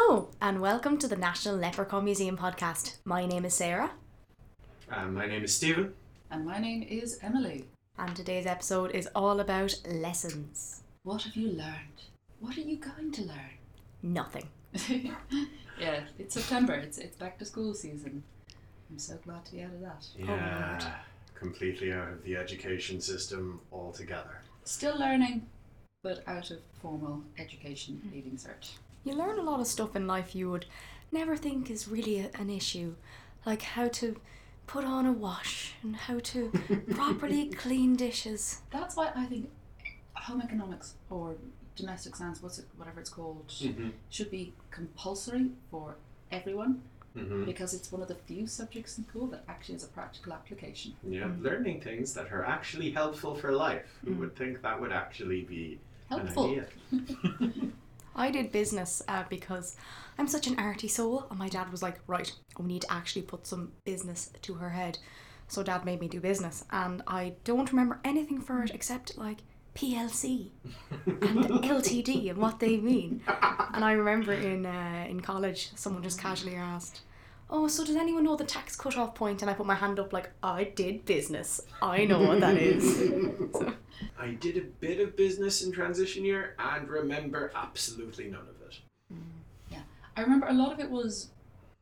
Hello, and welcome to the National Leprechaun Museum podcast. My name is Sarah, Um, my name is Stephen. And my name is Emily. and today's episode is all about lessons. What have you learned? What are you going to learn? Nothing. yeah, it's September. It's it's back to school season. I'm so glad to be out of that. Yeah, Lord. completely out of the education system altogether. Still learning, but out of formal education leaving cert. You learn a lot of stuff in life you would never think is really a, an issue, like how to put on a wash and how to properly clean dishes. That's why I think home economics or domestic science, what's it, whatever it's called, Mm-hmm. should be compulsory for everyone Mm-hmm. because it's one of the few subjects in school that actually has a practical application. Yeah, Mm. learning things that are actually helpful for life. Who Mm. would think that would actually be Helpful. an idea? I did business uh, because I'm such an arty soul, and my dad was like, right, we need to actually put some business to her head. So dad made me do business, and I don't remember anything for it except like PLC and LTD and what they mean. And I remember in uh, in college, someone just casually asked, "Oh, so does anyone know the tax cut-off point?" And I put my hand up like, "I did business. I know what that is." So, I did a bit of business in transition year and remember absolutely none of it. Yeah. I remember a lot of it was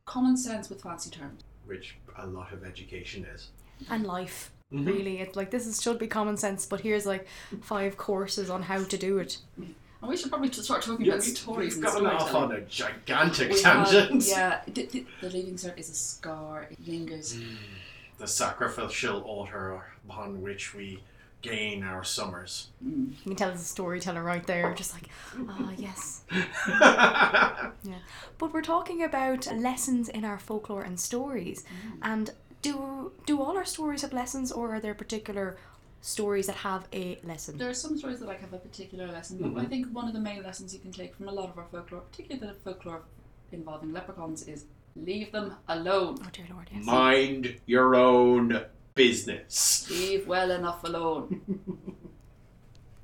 common sense with fancy terms. Which a lot of education is. and life. Mhm. Really, it's like this is should be common sense, but here's like five courses on how to do it. And we should probably start talking Yeah, about we, stories we've and gone off storytelling. on a gigantic We have- tangent. yeah, the, the, the leaving cert is a scar. It lingers. The sacrificial altar upon which we gain our summers. Mm. You can tell it's a storyteller right there, just like, ah, yes. Yeah. But we're talking about lessons in our folklore and stories. And do do all our stories have lessons, or are there particular stories that have a lesson? There are some stories that like have a particular lesson, but I mm-hmm. think one of the main lessons you can take from a lot of our folklore, particularly the folklore involving leprechauns, is leave them alone. Oh dear lord, yes. Mind your own business. Leave well enough alone.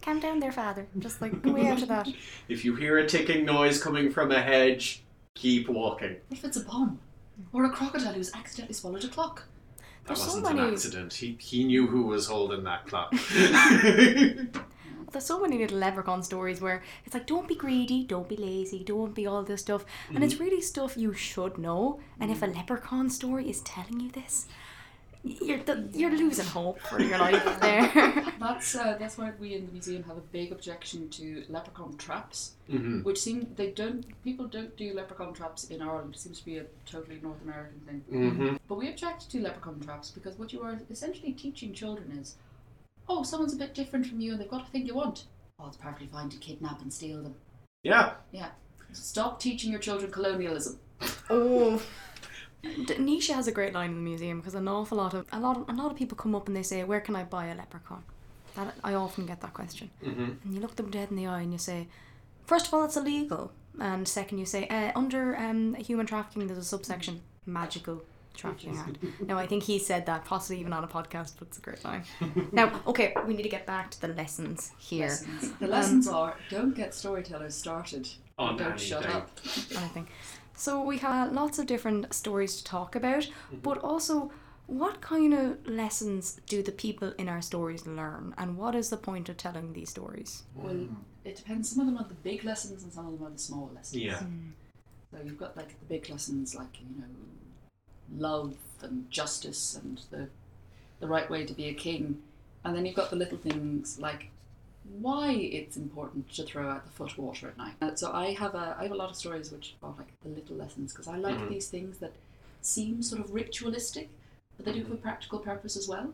Calm down there, father. Just like go way out of that. If you hear a ticking noise coming from a hedge, keep walking. What if it's a bomb? Or a crocodile who's accidentally swallowed a clock? That There's wasn't an many- accident. He, he knew who was holding that clock. There's so many little leprechaun stories where it's like, don't be greedy, don't be lazy, don't be all this stuff. And it's mm-hmm. really stuff you should know. And if a mm-hmm. leprechaun story is telling you this, you're, the, you're losing hope for your life there. That's uh, that's why we in the museum have a big objection to leprechaun traps, Mhm. which seem they don't people don't do leprechaun traps in Ireland. It seems to be a totally North American thing. Mhm. But we object to leprechaun traps because what you are essentially teaching children is, oh, someone's a bit different from you and they've got a thing you want. Oh, it's perfectly fine to kidnap and steal them. Yeah. Yeah. Stop teaching your children colonialism. oh. D- Nisha has a great line in the museum because an awful lot of a lot of, a lot of people come up and they say, "Where can I buy a leprechaun?" That I often get that question. Mhm. And you look them dead in the eye and you say, first of all, it's illegal. And second, you say, uh, under um, human trafficking, there's a subsection, magical trafficking act. Now, I think he said that, possibly even on a podcast, but it's a great line. now, okay, we need to get back to the lessons here. Lessons. The lessons are don't get storytellers started. On don't shut anything. up. I think. So we have lots of different stories to talk about, mm-hmm. but also what kind of lessons do the people in our stories learn, and what is the point of telling these stories? Well, it depends. Some of them are the big lessons and some of them are the small lessons. Yeah. Hmm. So you've got like the big lessons like, you know, love and justice and the the right way to be a king. And then you've got the little things like why it's important to throw out the foot water at night. Uh, so I have a I have a lot of stories which are like the little lessons because I like Mhm. these things that seem sort of ritualistic, but they do have a practical purpose as well.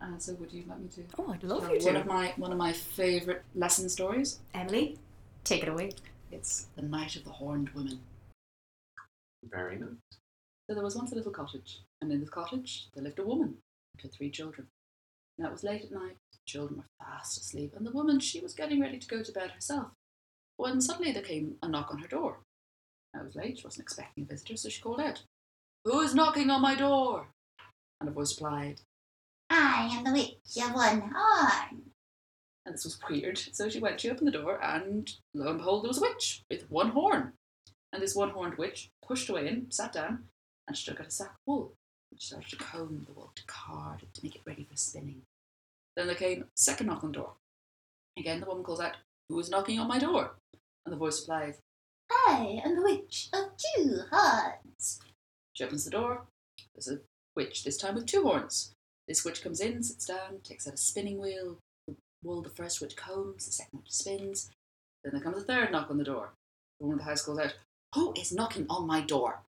Uh, so would you like me to? Oh, I'd love tell you One to. of my one of my favourite lesson stories. Emily, take it away. It's the Night of the Horned Woman. Very nice. So there was once a little cottage, and in the cottage there lived a woman and her three children. Now it was late at night, the children were fast asleep, and the woman, she was getting ready to go to bed herself. When suddenly there came a knock on her door. It was late, she wasn't expecting a visitor, so she called out, Who is knocking on my door? And a voice replied, I am the witch of one horn. And this was weird. So she went, she opened the door, and lo and behold, there was a witch with one horn. And this one horned witch pushed away in, sat down, and she took out a sack of wool. And she started to comb the wool, to card it, to make it ready for spinning. Then there came a second knock on the door. Again, the woman calls out, Who is knocking on my door? And the voice replies, I am the witch of two horns. She opens the door. There's a witch, this time with two horns. This witch comes in, sits down, takes out a spinning wheel. The wool the first witch combs, the second witch spins. Then there comes a third knock on the door. The woman of the house calls out, Who is knocking on my door?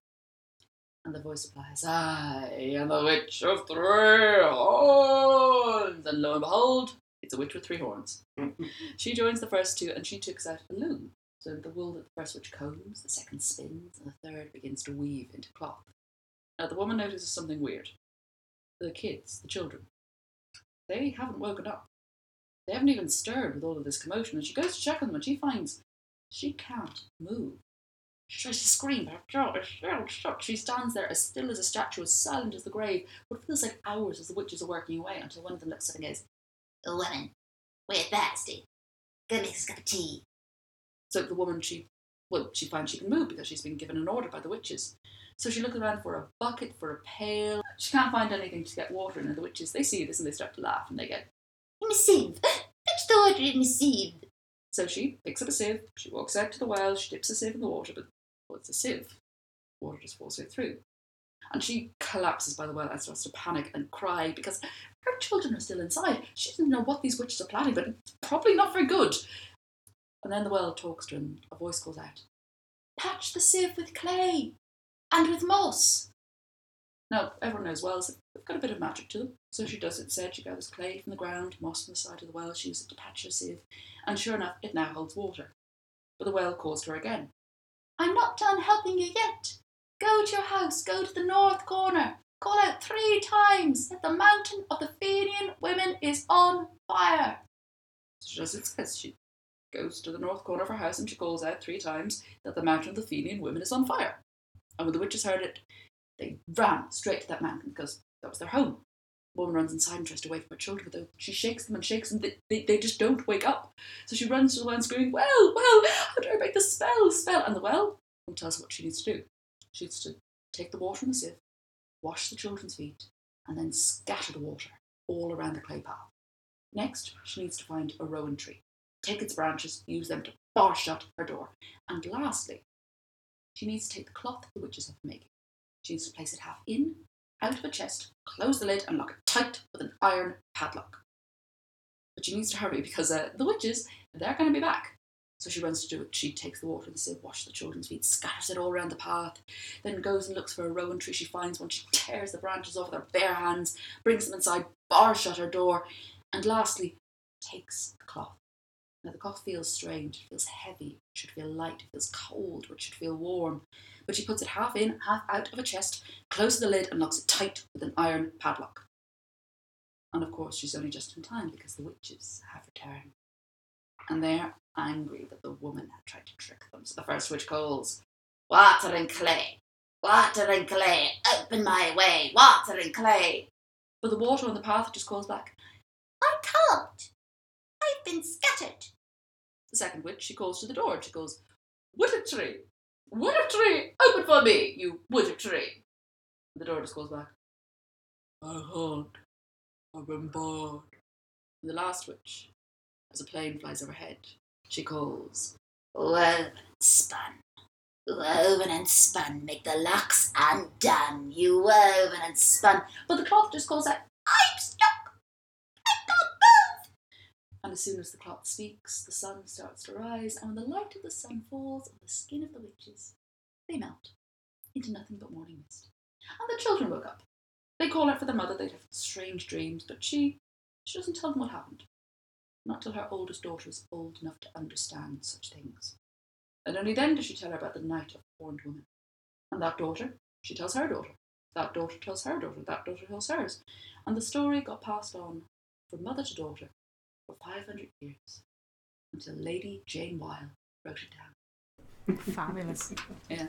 And the voice replies, I am the witch of three horns. And lo and behold, it's a witch with three horns. she joins the first two and she takes out a loom. So the wool that the first witch combs, the second spins, and the third begins to weave into cloth. Now the woman notices something weird. The kids, the children, they haven't woken up. They haven't even stirred with all of this commotion, and she goes to check on them and she finds she can't move. She tries to scream, but stuck. She stands there as still as a statue, as silent as the grave, but it feels like hours as the witches are working away until one of them looks up and goes, Oh, woman, we're thirsty. Go make us a cup of tea. So the woman, she well, she finds she can move because she's been given an order by the witches. So she looks around for a bucket, for a pail. She can't find anything to get water in, and the witches they see this and they start to laugh and they get. In a sieve. Fetch the water in a sieve. So she picks up a sieve. She walks out to the well. She dips the sieve in the water, but it's a sieve. Water just falls through, and she collapses by the well and starts to panic and cry because her children are still inside. She doesn't know what these witches are planning, but it's probably not very good. And then the well talks to her, and a voice calls out, Patch the sieve with clay and with moss. Now, everyone knows wells have got a bit of magic to them. So she does it said. She gathers clay from the ground, moss from the side of the well, she uses it to patch her sieve, and sure enough, it now holds water. But the well calls to her again. I'm not done helping you yet. Go to your house, go to the north corner, call out three times that the mountain of the Fenian women is on fire. So she does it says. She goes to the north corner of her house and she calls out three times that the mountain of the Fenian women is on fire. And when the witches heard it, they ran straight to that mountain because that was their home. Woman runs inside and tries to wake up her children, but they- she shakes them and shakes them. They, they, they just don't wake up. So she runs to the well and screaming, Well, well, how do I break the spell? Spell. And the well and tells her what she needs to do. She needs to take the water in the sieve, wash the children's feet, and then scatter the water all around the clay path. Next, she needs to find a rowan tree, take its branches, use them to bar shut her door. And lastly, she needs to take the cloth the witches have been making. She needs to place it half in, out of a chest, close the lid, and lock it tight with an iron padlock. But she needs to hurry because uh, the witches, they're going to be back. So she runs to do it. She takes the water in the sieve, washes the children's feet, scatters it all around the path, then goes and looks for a rowan tree. She finds one. She tears the branches off with her bare hands, brings them inside, bars shut her door, and lastly, takes the cloth. Now the cloth feels strange. It feels heavy. It should feel light. It feels cold. Or it should feel warm. But she puts it half in, half out of a chest, closes the lid, and locks it tight with an iron padlock. And of course, she's only just in time because the witches have returned. And they're angry that the woman had tried to trick them. So the first witch calls, Water and clay. Water and clay. Open my way. Water and clay. but the water on the path just calls back. I can't. I've been scattered. The second witch, she calls to the door and she goes, Withered tree! Withered tree! Open for me, you withered tree! The door just calls back, I can't. I've been bored. And the last witch, as a plane flies overhead, she calls, Woven and spun. Woven and spun. Make the locks undone. You woven and spun. but the cloth just calls out, I'm stuck. And as soon as the cloth speaks, the sun starts to rise, and when the light of the sun falls on the skin of the witches, they melt into nothing but morning mist. And the children woke up. They call out for their mother, they'd have strange dreams, but she she doesn't tell them what happened. Not till her oldest daughter is old enough to understand such things. And only then does she tell her about the night of the horned woman. And that daughter, she tells her daughter. That daughter tells her daughter. That daughter tells hers. And the story got passed on from mother to daughter for 500 years until Lady Jane Wilde wrote it down. Fabulous. Yeah.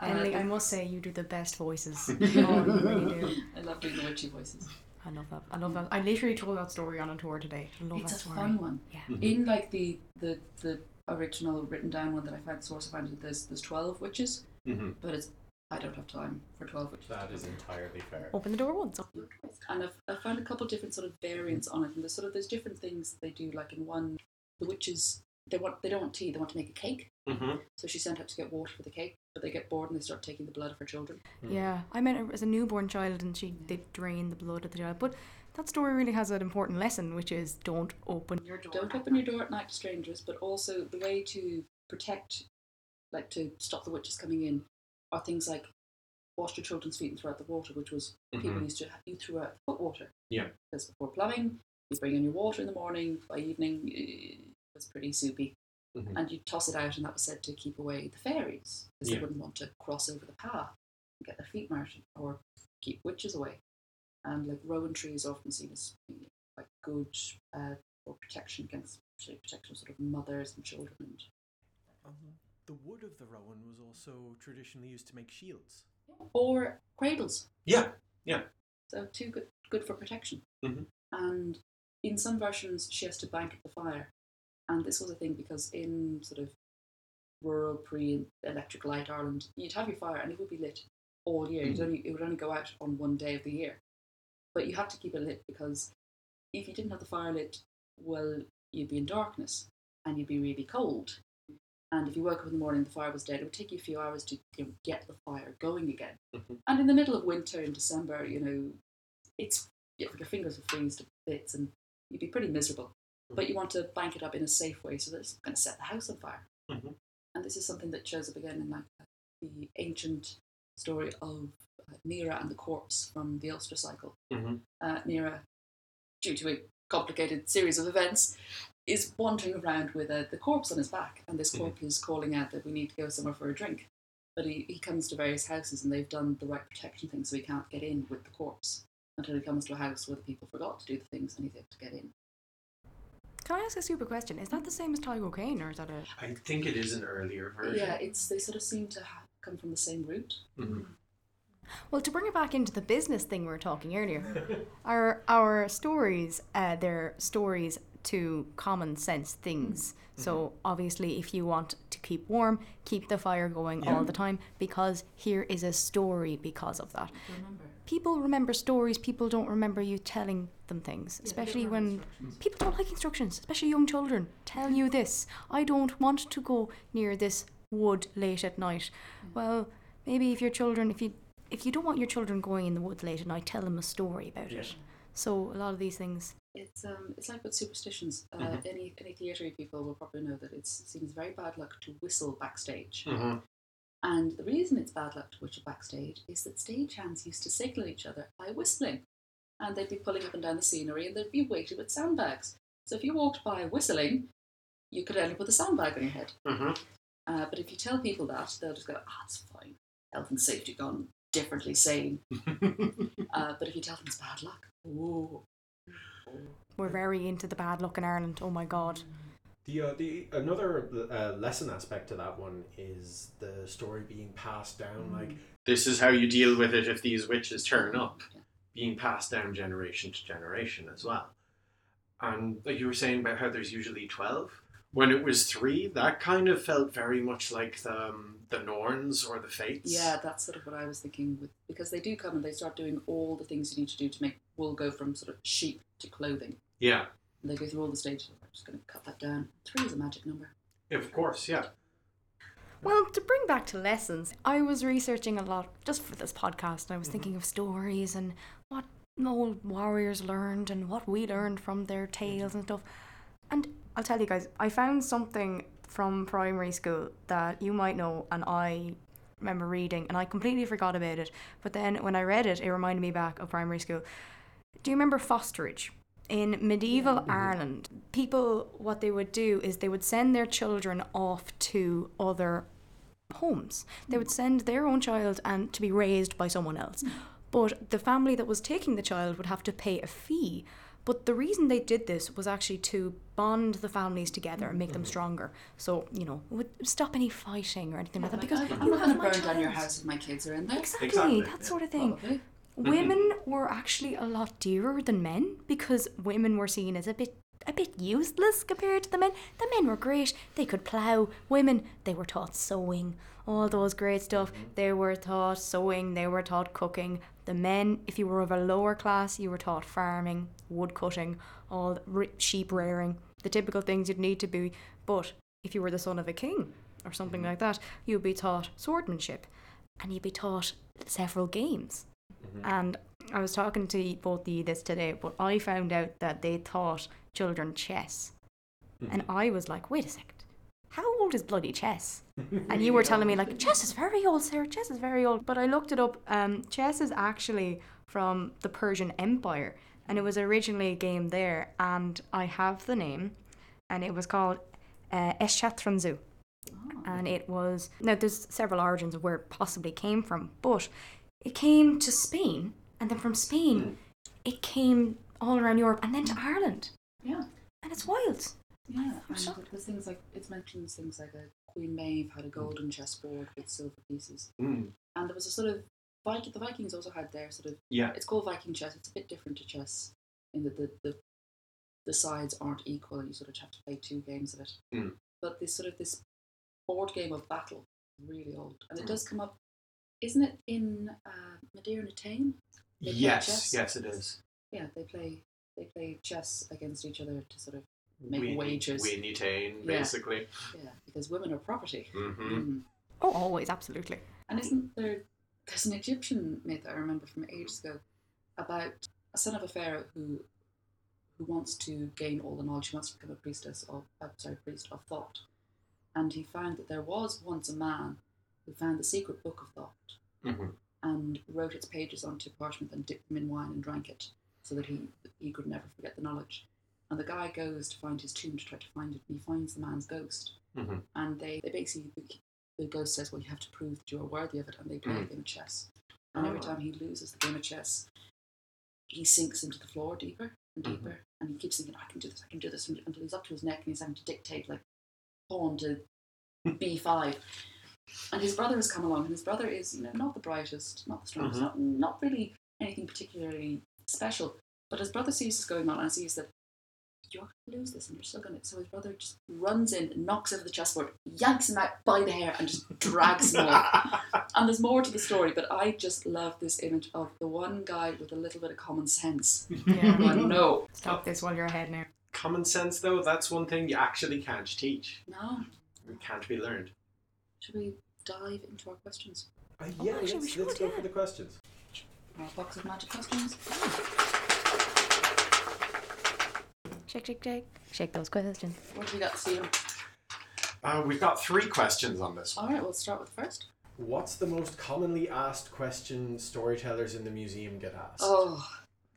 Emily, I I, must say you do the best voices. oh, you really do. I love doing the witchy voices. I love that. I love that. I literally told that story on a tour today. I love It's that a fun one. Yeah. In like the, the, the original written down one that I found source I found it there's there's twelve witches, hmm but it's I don't have time for twelve witches. That is entirely fair. Open the door once. and I've, I've found a couple different sort of variants on it, and there's sort of there's different things they do. Like in one, the witches they want they don't want tea, they want to make a cake. hmm So she's sent out to get water for the cake, but they get bored and they start taking the blood of her children. Yeah, I met her as a newborn child, and she they drain the blood of the child. But that story really has an important lesson, which is don't open your door. Don't open your door at night to strangers, but also the way to protect, like to stop the witches coming in, are things like wash your children's feet and throw out the water, which was people Mhm. used to you threw out foot water. Yeah. Because before plumbing, you bring in your water in the morning. By evening, it was pretty soupy, Mhm. and you toss it out, and that was said to keep away the fairies because Yeah. they wouldn't want to cross over the path and get their feet marked or keep witches away. And like rowan trees are often seen as being like good uh, for protection against protection of sort of mothers and children. And Um, the wood of the rowan was also traditionally used to make shields. or cradles. Yeah. Yeah. So two good good for protection. Mhm. And in some versions, she has to bank up the fire. And this was a thing because in sort of rural pre-electric light Ireland, you'd have your fire and it would be lit all year. You'd only, it would only go out on one day of the year. But you had to keep it lit because if you didn't have the fire lit, well, you'd be in darkness and you'd be really cold. And if you woke up in the morning, the fire was dead. It would take you a few hours to you know, get the fire going again. Mhm. And in the middle of winter in December, you know, it's your fingers will freeze to bits and you'd be pretty miserable. But you want to bank it up in a safe way so that it's going to set the house on fire. Mhm. And this is something that shows up again in like the ancient story of uh, Nera and the corpse from the Ulster cycle. Mhm. Uh, Nera, due to a complicated series of events, is wandering around with uh, the corpse on his back, and this Mhm. corpse is calling out that we need to go somewhere for a drink. But he, he comes to various houses, and they've done the right protection thing, so he can't get in with the corpse until he comes to a house where the people forgot to do the things, and he's able to get in. Can I ask a super question? Is that the same as Teig O'Kane, or is that a? I think it is an earlier version. Yeah, it's they sort of seem to ha- come from the same root. Mhm. Well, to bring it back into the business thing we were talking earlier, our our stories, uh, they're stories to common sense things. So obviously, if you want to keep warm, keep the fire going all the time because here is a story because of that. Remember? People remember stories. People don't remember you telling them things, especially when people don't like instructions, especially young children. Tell you this. I don't want to go near this wood late at night. Well, maybe if your children, if you if you don't want your children going in the woods late at night, tell them a story about it. So a lot of these things. It's um, it's like with superstitions. Uh, Mhm. Any any theatre people will probably know that it seems very bad luck to whistle backstage. Mhm. And the reason it's bad luck to whistle backstage is that stagehands used to signal each other by whistling. And they'd be pulling up and down the scenery and they'd be weighted with sandbags. So if you walked by whistling, you could end up with a sandbag on your head. Mhm. Uh, but if you tell people that, they'll just go, ah, it's fine. Health and safety gone differently sane. Uh, but if you tell them it's bad luck, ooh. We're very into the bad luck in Ireland. Oh my god. The uh, the another uh, lesson aspect to that one is the story being passed down. Like this is how you deal with it if these witches turn up, being passed down generation to generation as well. And like you were saying about how there's usually twelve. When it was three, that kind of felt very much like the um, the Norns or the Fates. Yeah, that's sort of what I was thinking with because they do come and they start doing all the things you need to do to make wool go from sort of sheep to clothing. Yeah. And they go through all the stages. I'm just going to cut that down. Three is a magic number. Of course, yeah. Well, to bring back to lessons, I was researching a lot just for this podcast, and I was thinking of stories and what old warriors learned and what we learned from their tales and stuff. And I'll tell you guys, I found something from primary school that you might know, and I remember reading, and I completely forgot about it. But then when I read it, it reminded me back of primary school. Do you remember fosterage? In medieval mhm. Ireland, people, what they would do is they would send their children off to other homes. They would send their own child and to be raised by someone else. Mm. But the family that was taking the child would have to pay a fee. But the reason they did this was actually to bond the families together and make them mm-hmm. stronger. So, you know, it would stop any fighting or anything like that. Because I'm not going to my burn down your house if my kids are in there. Exactly, Exactly, that yeah. sort of thing. Probably. Mm-hmm. Women were actually a lot dearer than men because women were seen as a bit a bit useless compared to the men. The men were great. They could plough. Women, they were taught sewing, all those great stuff. They were taught sewing, they were taught cooking. The men, if you were of a lower class, you were taught farming, wood cutting, all sheep rearing, the typical things you'd need to be. But if you were the son of a king or something mm-hmm. like that, you'd be taught swordsmanship and you'd be taught several games. Mm-hmm. And I was talking to both of you this today, but I found out that they taught children chess. And I was like, wait a second, how old is bloody chess? And you were telling me, like, chess is very old, Sarah, chess is very old. But I looked it up. Um, chess is actually from the Persian Empire, and it was originally a game there. And I have the name, and it was called uh, Eschatranzu and it was now there's several origins of where it possibly came from but it came to spain and then from spain it came all around europe and then to ireland Yeah. and it's wild Yeah, and shocked. there's things like it mentions things like a Queen Maeve had a golden chessboard with silver pieces, Mm. and there was a sort of Viking. The Vikings also had their sort of. Yeah. It's called Viking chess. It's a bit different to chess in that the the, the sides aren't equal. You sort of have to play two games of it. Mm. But this sort of this board game of battle really old, and it Mm. does come up. Isn't it in uh, Midir and Etain? They Yes, yes, it is. Yeah, they play they play chess against each other to sort of make we, wagers. We Tane, basically. Yeah, because women are property. hmm Mhm. oh always absolutely And isn't there? There's an Egyptian myth I remember from ages ago about a son of a pharaoh who who wants to gain all the knowledge. He wants to become a priestess of, uh, sorry, priest of Thoth. And he found that there was once a man who found the secret book of Thoth hmm and wrote its pages onto parchment and dipped them in wine and drank it, so that he he could never forget the knowledge. And the guy goes to find his tomb to try to find it, and he finds the man's ghost. Mhm. And they, they basically the, the ghost says, "Well, you have to prove that you are worthy of it," and they play a Mhm. game of chess. And every Oh. time he loses the game of chess, he sinks into the floor deeper and Mhm. deeper, and he keeps thinking, "I can do this, I can do this," until he's up to his neck and he's having to dictate like pawn to b5. And his brother has come along, and his brother is, you know, not the brightest, not the strongest, Mhm. not, not really anything particularly special. But his brother sees this going on and sees that you're going to lose this and you're still going to. So his brother just runs in, knocks over the chessboard, yanks him out by the hair, and just drags him off. And there's more to the story, but I just love this image of the one guy with a little bit of common sense. yeah Going, no, stop this while you're ahead now Common sense, though, that's one thing you actually can't teach. no. It can't be learned. Should we dive into our questions? Uh, Oh, yeah, actually, we let's, should, let's go yeah. for the questions. Our box of magic questions? shake shake shake shake those questions What have we got, Stephen? Uh, we've got three questions on this one. All right, we'll start with the first. What's the most commonly asked question storytellers in the museum get asked? Oh,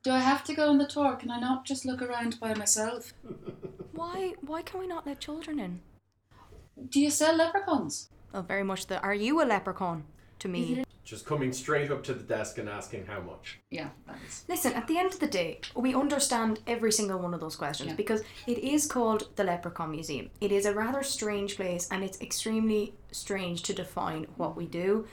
do I have to go on the tour? Can I not just look around by myself? why why can we not let children in Do you sell leprechauns? Oh very much the are you a leprechaun to me Just coming straight up to the desk and asking how much. Yeah, that is. Listen, at the end of the day, we understand every single one of those questions Yeah. because it is called the Leprechaun Museum. It is a rather strange place and it's extremely strange to define what we do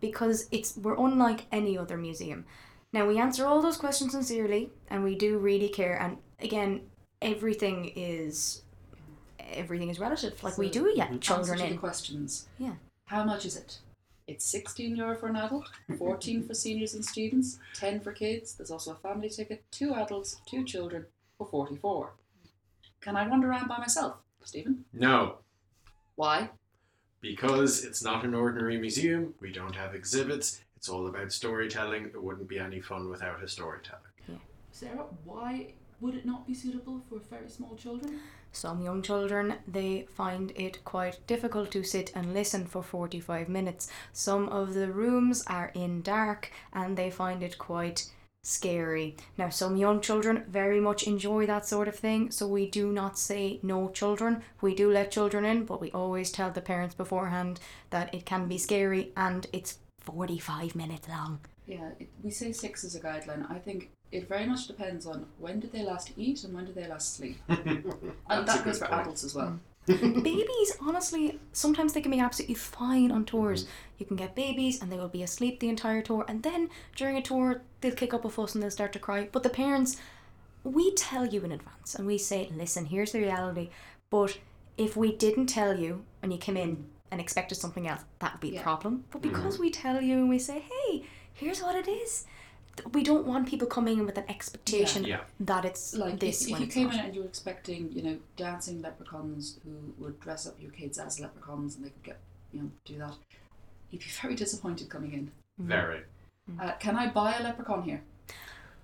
because it's we're unlike any other museum. Now we answer all those questions sincerely and we do really care and again everything is everything is relative. Like we do get Answer children to the in. questions. Yeah. How much is it? It's 16 euro for an adult, 14 for seniors and students, 10 for kids. There's also a family ticket, two adults, two children for 44. Can I wander around by myself, Stephen? No, Why? because it's not an ordinary museum. We don't have exhibits. It's all about storytelling. It wouldn't be any fun without a storyteller. Sarah, why would it not be suitable for very small children? Some young children, they find it quite difficult to sit and listen for 45 minutes. Some of the rooms are in dark and they find it quite scary. Now, some young children very much enjoy that sort of thing, so we do not say no children. We do let children in, but we always tell the parents beforehand that it can be scary and it's 45 minutes long. Yeah, we say six is a guideline. I think it very much depends on when did they last eat and when did they last sleep. And that goes for point. adults as well. babies, honestly, sometimes they can be absolutely fine on tours. You can get babies and they will be asleep the entire tour, and then during a tour, they'll kick up a fuss and they'll start to cry. But the parents, we tell you in advance and we say, listen, here's the reality. But if we didn't tell you and you came in and expected something else, that would be a problem. But because we tell you and we say, hey, here's what it is, th- we don't want people coming in with an expectation Yeah. that it's Like this if, if when you it's came not. in and you were expecting, you know, dancing leprechauns who would dress up your kids as leprechauns and they could get, you know, do that, you'd be very disappointed coming in. Very. Uh, can I buy a leprechaun here?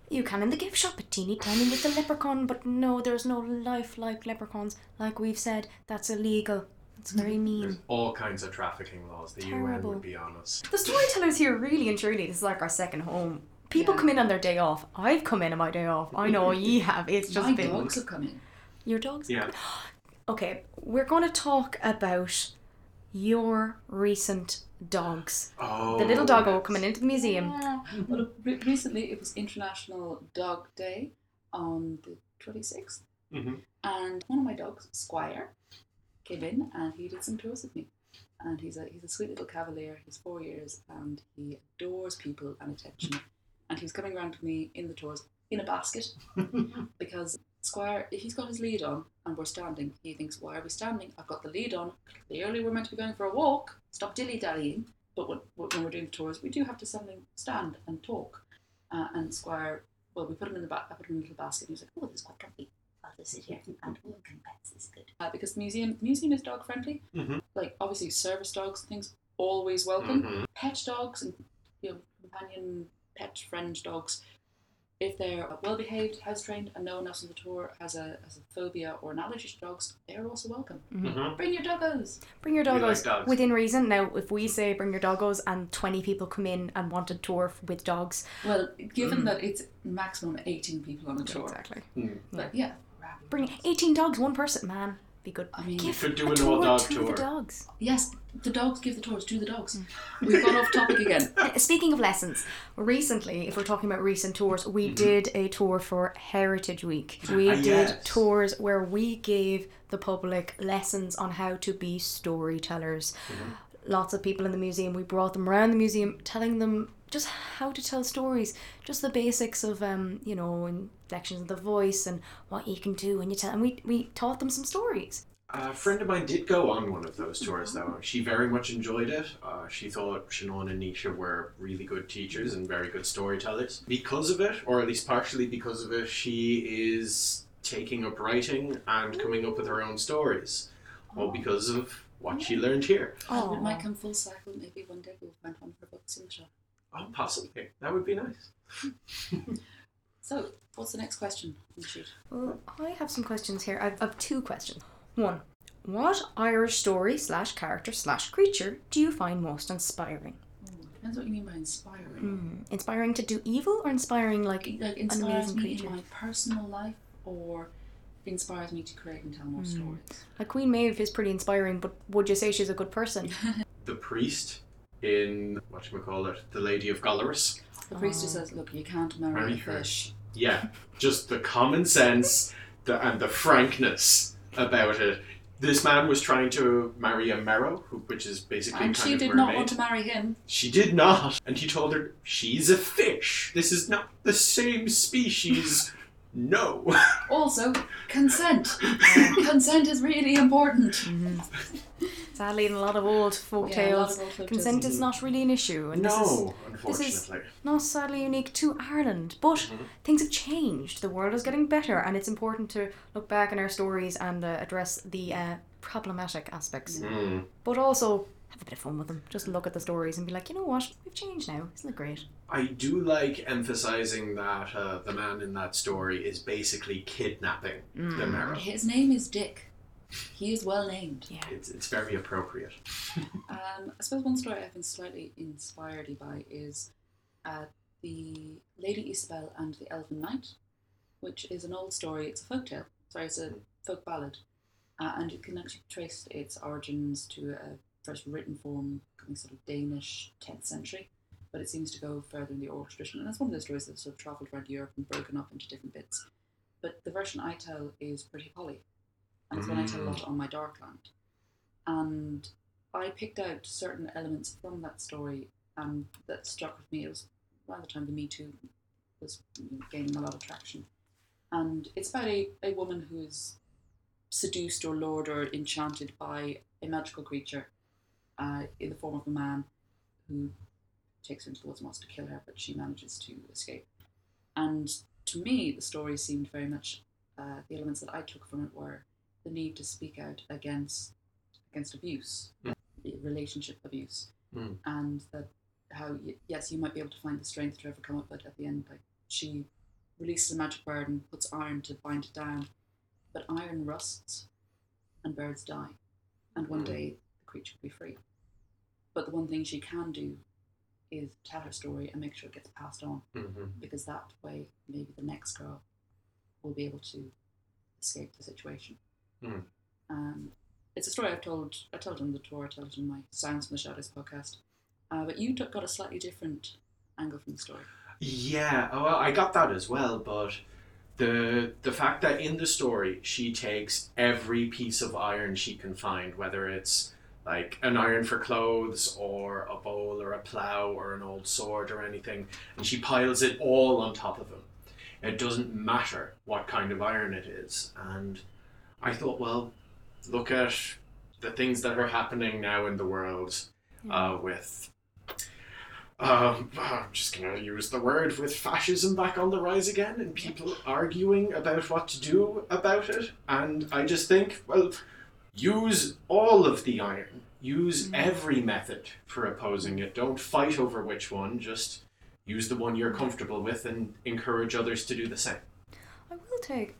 You can in the gift shop at Teeny Tiny Little Leprechaun, but no, there's no life-like leprechauns. Like we've said, that's illegal. It's very mean. There's all kinds of trafficking laws. The UN Terrible. would be on us. The storytellers here really and truly, this is like our second home. People Yeah. come in on their day off. I've come in on my day off. I know ye have. It's just My been dogs have come in. your dogs. Yeah. Okay, we're going to talk about your recent dogs. Oh. The little doggo yes. coming into the museum. Yeah. Well, recently it was International Dog Day on the 26th, Mm-hmm. and one of my dogs, Squire, came in and he did some tours with me. And he's a he's a sweet little cavalier. He's four years and he adores people and attention. And he's coming around with me in the tours in a basket because Squire, if he's got his lead on and we're standing, he thinks, "Why are we standing? I've got the lead on. Clearly, we're meant to be going for a walk. Stop dilly dallying." But when, when we're doing the tours, we do have to stand, stand and talk. Uh, and Squire, well, we put him in the ba- I put him in a little basket. And he was like, "Oh, this is quite comfy." I'll just sit here and oh, pets is good. Uh, because the museum museum is dog friendly. Mhm. Like obviously, service dogs and things always welcome. Mhm. Pet dogs and you know companion pet friend dogs, if they're well behaved, house trained, and no one else on the tour has a has a phobia or an allergy to dogs, they're also welcome. Mhm. Bring your doggos. Bring your We like doggos dogs. within reason. Now, if we say bring your doggos and 20 people come in and want a tour with dogs, Well, given that it's maximum eighteen people on a tour, exactly. Mm. but yeah, Bring 18 dogs, one person, man. Be good. I mean, Give could do a an tour all-dog to tour. the dogs. yes, the dogs give the tours to the dogs. We've gone off topic again. Uh, Speaking of lessons, recently, if we're talking about recent tours, Mm-hmm. we did a tour for Heritage Week. We Ah, did yes. tours where we gave the public lessons on how to be storytellers. Mm-hmm. Lots of people in the museum, we brought them around the museum telling them just how to tell stories, just the basics of, um, you know, inflections of the voice and what you can do when you tell. And we, we taught them some stories. A friend of mine did go on one of those tours, though. She very much enjoyed it. Uh, she thought Shannon and Nisha were really good teachers and very good storytellers. Because of it, or at least partially because of it, she is taking up writing and coming up with her own stories. All because of what she learned here. And it might come full cycle. Maybe one day we'll find one of her books in the shop. Oh, possibly. That would be nice. So, what's the next question on? Well, I have some questions here. I've, I've two questions. One, what Irish story slash character slash creature do you find most inspiring? Depends what you mean by inspiring. Hmm. Inspiring to do evil or inspiring like Like inspires amazing me creature. in my personal life, or inspires me to create and tell more stories. like Queen Maeve is pretty inspiring, but would you say she's a good person? The priest in, what you call it, The Lady of Gollerus. The priest who says, "Look, you can't marry Marry a her. fish." Yeah, just the common sense the, and the frankness about it. This man was trying to marry a Merrow, who, which is basically And kind she of did mermaid. not want to marry him. She did not, and he told her she's a fish. This is not the same species. No. Also, consent. Uh, consent is really important. Mm-hmm. Sadly, in a lot of old folk Yeah, tales, old folk consent is not really an issue, and this is no, this is- not sadly unique to Ireland. But Mm-hmm. things have changed. The world is getting better, and it's important to look back in our stories and uh, address the uh, problematic aspects. Mm. But also have a bit of fun with them. Just look at the stories and be like, you know what? We've changed now. Isn't it great? I do like emphasizing that uh, the man in that story is basically kidnapping Mm. the Merrow. His name is Dick. He is well named. Yeah. It's, it's very appropriate. Um, I suppose one story I've been slightly inspired by is uh, the Lady Isabel and the Elven Knight, which is an old story. It's a folk tale. Sorry, it's a folk ballad, uh, and you can actually trace its origins to a first written form coming sort of Danish 10th century, but it seems to go further in the oral tradition. And that's one of those stories that sort of travelled around Europe and broken up into different bits. But the version I tell is Pretty Polly, and it's one I tell a lot on my Darkland. And I picked out certain elements from that story um, that struck with me. It was around the time the Me Too was gaining a lot of traction. And it's about a, a woman who is seduced or lured or enchanted by a magical creature uh, in the form of a man who takes her into the woods and wants to kill her, but she manages to escape. And to me, the story seemed very much uh, the elements that I took from it were the need to speak out against against abuse, Mm. relationship abuse, Mm. and that how yes you might be able to find the strength to overcome it, but at the end like she releases a magic bird and puts iron to bind it down, but iron rusts, and birds die, and one Mm. day the creature will be free. But the one thing she can do is tell her story and make sure it gets passed on hmm because that way maybe the next girl will be able to escape the situation. Mm. Um, it's a story I've told. I told it on the tour. I told it in my Sounds from the Shadows podcast. Uh, but you took, got a slightly different angle from the story. Yeah, oh, well, I got that as well, but the the fact that in the story she takes every piece of iron she can find, whether it's like an iron for clothes or a bowl or a plow or an old sword or anything, and she piles it all on top of him. It doesn't matter what kind of iron it is, and I thought, well, look at the things that are happening now in the world uh, with um, I'm just going to use the word with fascism back on the rise again and people arguing about what to do about it. And I just think, well, use all of the iron, use every method for opposing it. Don't fight over which one, just use the one you're comfortable with and encourage others to do the same. I will take.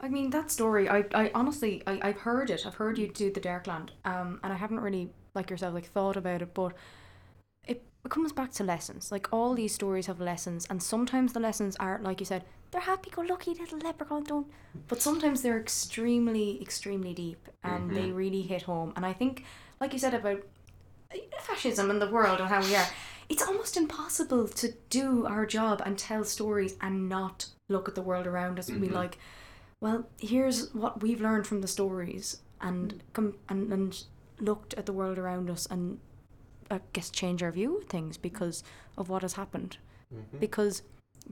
I mean that story. I, I honestly I, I've heard it. I've heard you do the Darkland. Um, and I haven't really like yourself like thought about it, but it, it comes back to lessons. Like all these stories have lessons, and sometimes the lessons aren't like you said. They're happy-go-lucky little leprechaun don't, but sometimes they're extremely, extremely deep, and they really hit home. And I think, like you said about uh, fascism in the world and how we are, it's almost impossible to do our job and tell stories and not look at the world around us and be Mhm. like, well, here's what we've learned from the stories and come and, and looked at the world around us and I guess change our view of things because of what has happened. Mhm. Because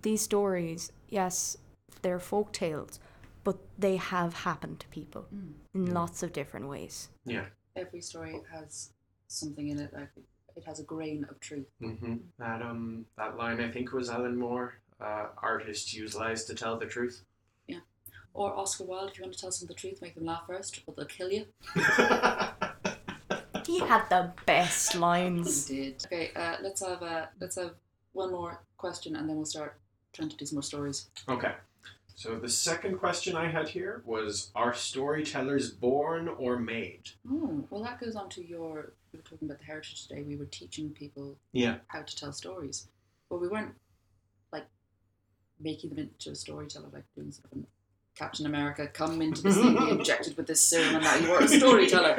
these stories, yes, they're folk tales, but they have happened to people Mm. in Mm. lots of different ways. Yeah. Every story has something in it. Like it has a grain of truth. Mm-hmm. That um that line I think was Alan Moore. Uh, artists use lies to tell the truth. Or Oscar Wilde, if you want to tell someone the truth, make them laugh first, or they'll kill you. He had the best lines. He did. Okay, uh, let's have uh, let's have one more question, and then we'll start trying to do some more stories. Okay. So the second question I had here was Are storytellers born or made? Oh, well, that goes on to your. We were talking about the heritage today. We were teaching people Yeah. how to tell stories, but we weren't like making them into a storyteller, like doing sort of an Captain America come into this thing, be injected with this serum, and now you are a storyteller.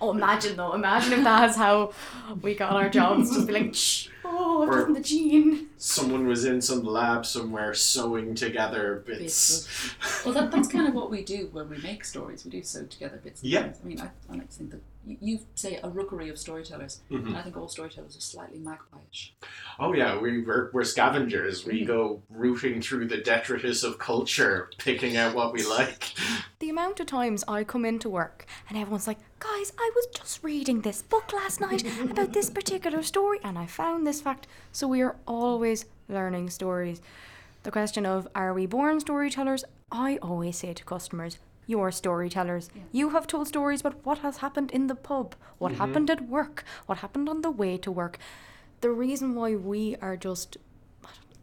Oh, imagine though. Imagine if that's how we got our jobs. Just be like, Shh, oh, I've Or- gotten the gene. Someone was in some lab somewhere sewing together bits. Bits Well, that, that's kind of what we do when we make stories. We do sew together bits. Yeah. things. I mean, I, I like to think that you, you say a rookery of storytellers, Mhm. and I think all storytellers are slightly magpie-ish. Oh yeah, we we're, we're scavengers. We Mm. go rooting through the detritus of culture, picking out what we like. The amount of times I come into work and everyone's like, guys, I was just reading this book last night about this particular story and I found this fact. So we are always learning stories. The question of are we born storytellers? I always say to customers, you're storytellers. You have told stories about what has happened in the pub, what happened at work, what happened on the way to work. The reason why we are just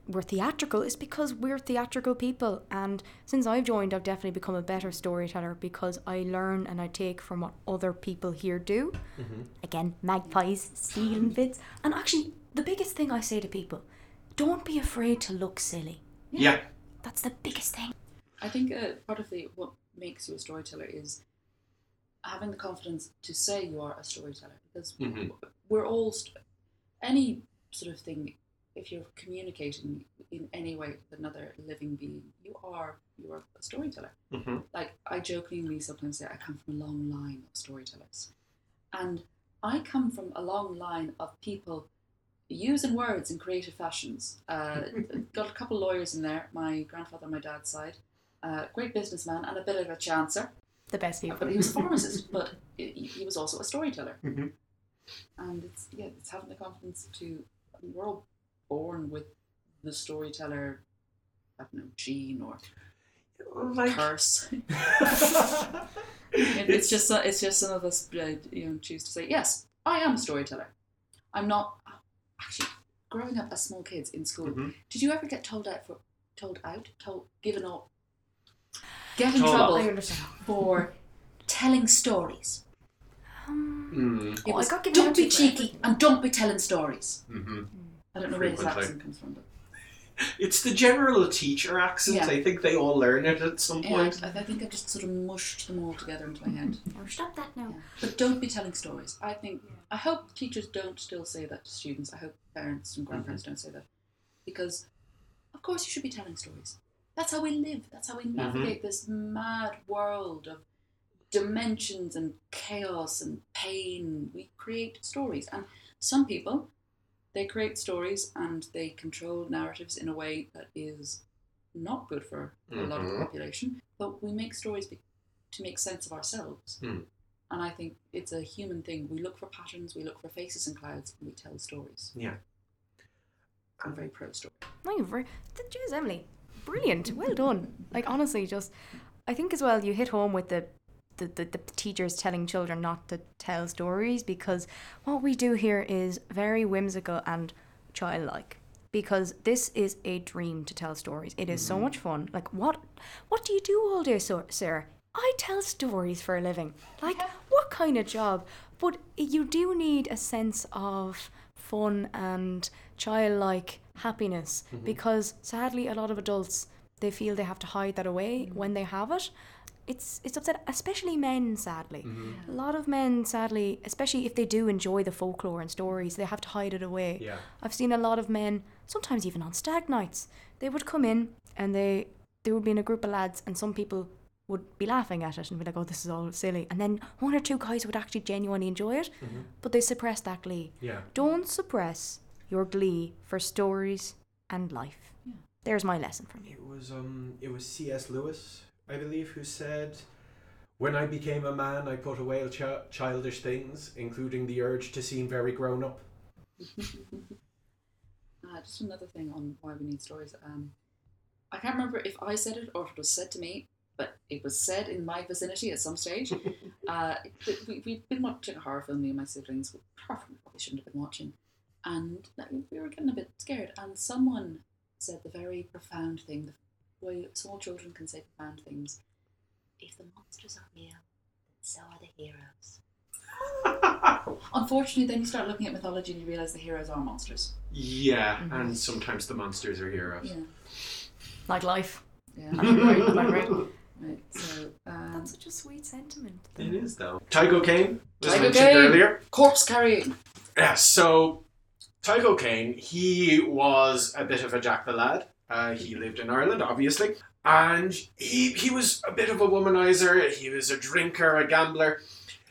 we're theatrical is because we're theatrical people and since I've joined I've definitely become a better storyteller because I learn and I take from what other people here do. Mhm. Again, magpies, stealing bits. And actually the biggest thing I say to people, don't be afraid to look silly. Yeah. That's the biggest thing. I think uh, part of the what makes you a storyteller is having the confidence to say you are a storyteller because Mhm. we're all st- any sort of thing. If you're communicating in any way with another living being, you are you are a storyteller. hmm like I jokingly sometimes say I come from a long line of storytellers. And I come from a long line of people using words in creative fashions. Uh, got a couple lawyers in there, my grandfather on my dad's side. Uh, great businessman and a bit of a chancer. The best But he was a pharmacist, but he he was also a storyteller. Mhm. And it's yeah, it's having the confidence to. I mean, we're all born with the storyteller. I don't know, gene or Like, curse. It- it's just it's just some of us uh, you know choose to say yes i am a storyteller i'm not actually growing up as small kids in school Mhm. did you ever get told out for told out told given up get in Told trouble I understand. for telling stories Um, mm, it Oh, I was got given don't out be to for cheeky and don't be telling stories hmm i don't know where this Frequently. accent comes from but It's the general teacher accent. Yeah. I think they all learn it at some yeah, point. I, I think i've just sort of mushed them all together into my head oh, stop that now. But don't be telling stories. I think I hope teachers don't still say that to students. I hope parents and grandparents don't say that. Because of course you should be telling stories. That's how we live. That's how we navigate this mad world of dimensions and chaos and pain. We create stories. And some people they create stories and they control narratives in a way that is not good for a lot of the Mhm. population. But we make stories be- to make sense of ourselves. Hmm. And I think it's a human thing. We look for patterns, we look for faces in clouds, and we tell stories. Yeah. I'm very pro story. No, you're very. th- Jeez, Emily, brilliant. Well done. Like honestly, just I think as well you hit home with the. The, the, the teachers telling children not to tell stories because what we do here is very whimsical and childlike because this is a dream to tell stories it is so mm. much fun like what what do you do all day so, sarah i tell stories for a living like what kind of job but you do need a sense of fun and childlike happiness mm-hmm. because sadly a lot of adults they feel they have to hide that away mm-hmm. when they have it. It's it's upset especially men sadly. Mm-hmm. A lot of men sadly especially if they do enjoy the folklore and stories they have to hide it away. Yeah. i've seen a lot of men sometimes even on stag nights they would come in and they they would be in a group of lads and some people would be laughing at it and be like oh this is all silly and then one or two guys would actually genuinely enjoy it but they suppress that glee Yeah. don't suppress your glee for stories and life Yeah. there's my lesson from you It was um it was C.S. Lewis, I believe, who said, "When I became a man, I put away ch- childish things, including the urge to seem very grown up." Uh, just another thing on why we need stories. Um, I can't remember if I said it or if it was said to me, but it was said in my vicinity at some stage. uh, we, we'd been watching a horror film, me and my siblings. Horror film we probably shouldn't have been watching. And like, we were getting a bit scared. And someone said the very profound thing the way small children can say profound things. If the monsters are real, so are the heroes. Unfortunately, then you start looking at mythology and you realise the heroes are monsters. Yeah, and sometimes the monsters are heroes. Yeah. like life Yeah. right, like, right. right. So, um, that's such a sweet sentiment It is though. Teig O'Kane was Tycho mentioned Kane. earlier. corpse carrying. Yeah, so Teig O'Kane, he was a bit of a Jack the Lad. Uh, he lived in Ireland, obviously. And he, he was a bit of a womanizer. He was a drinker, a gambler.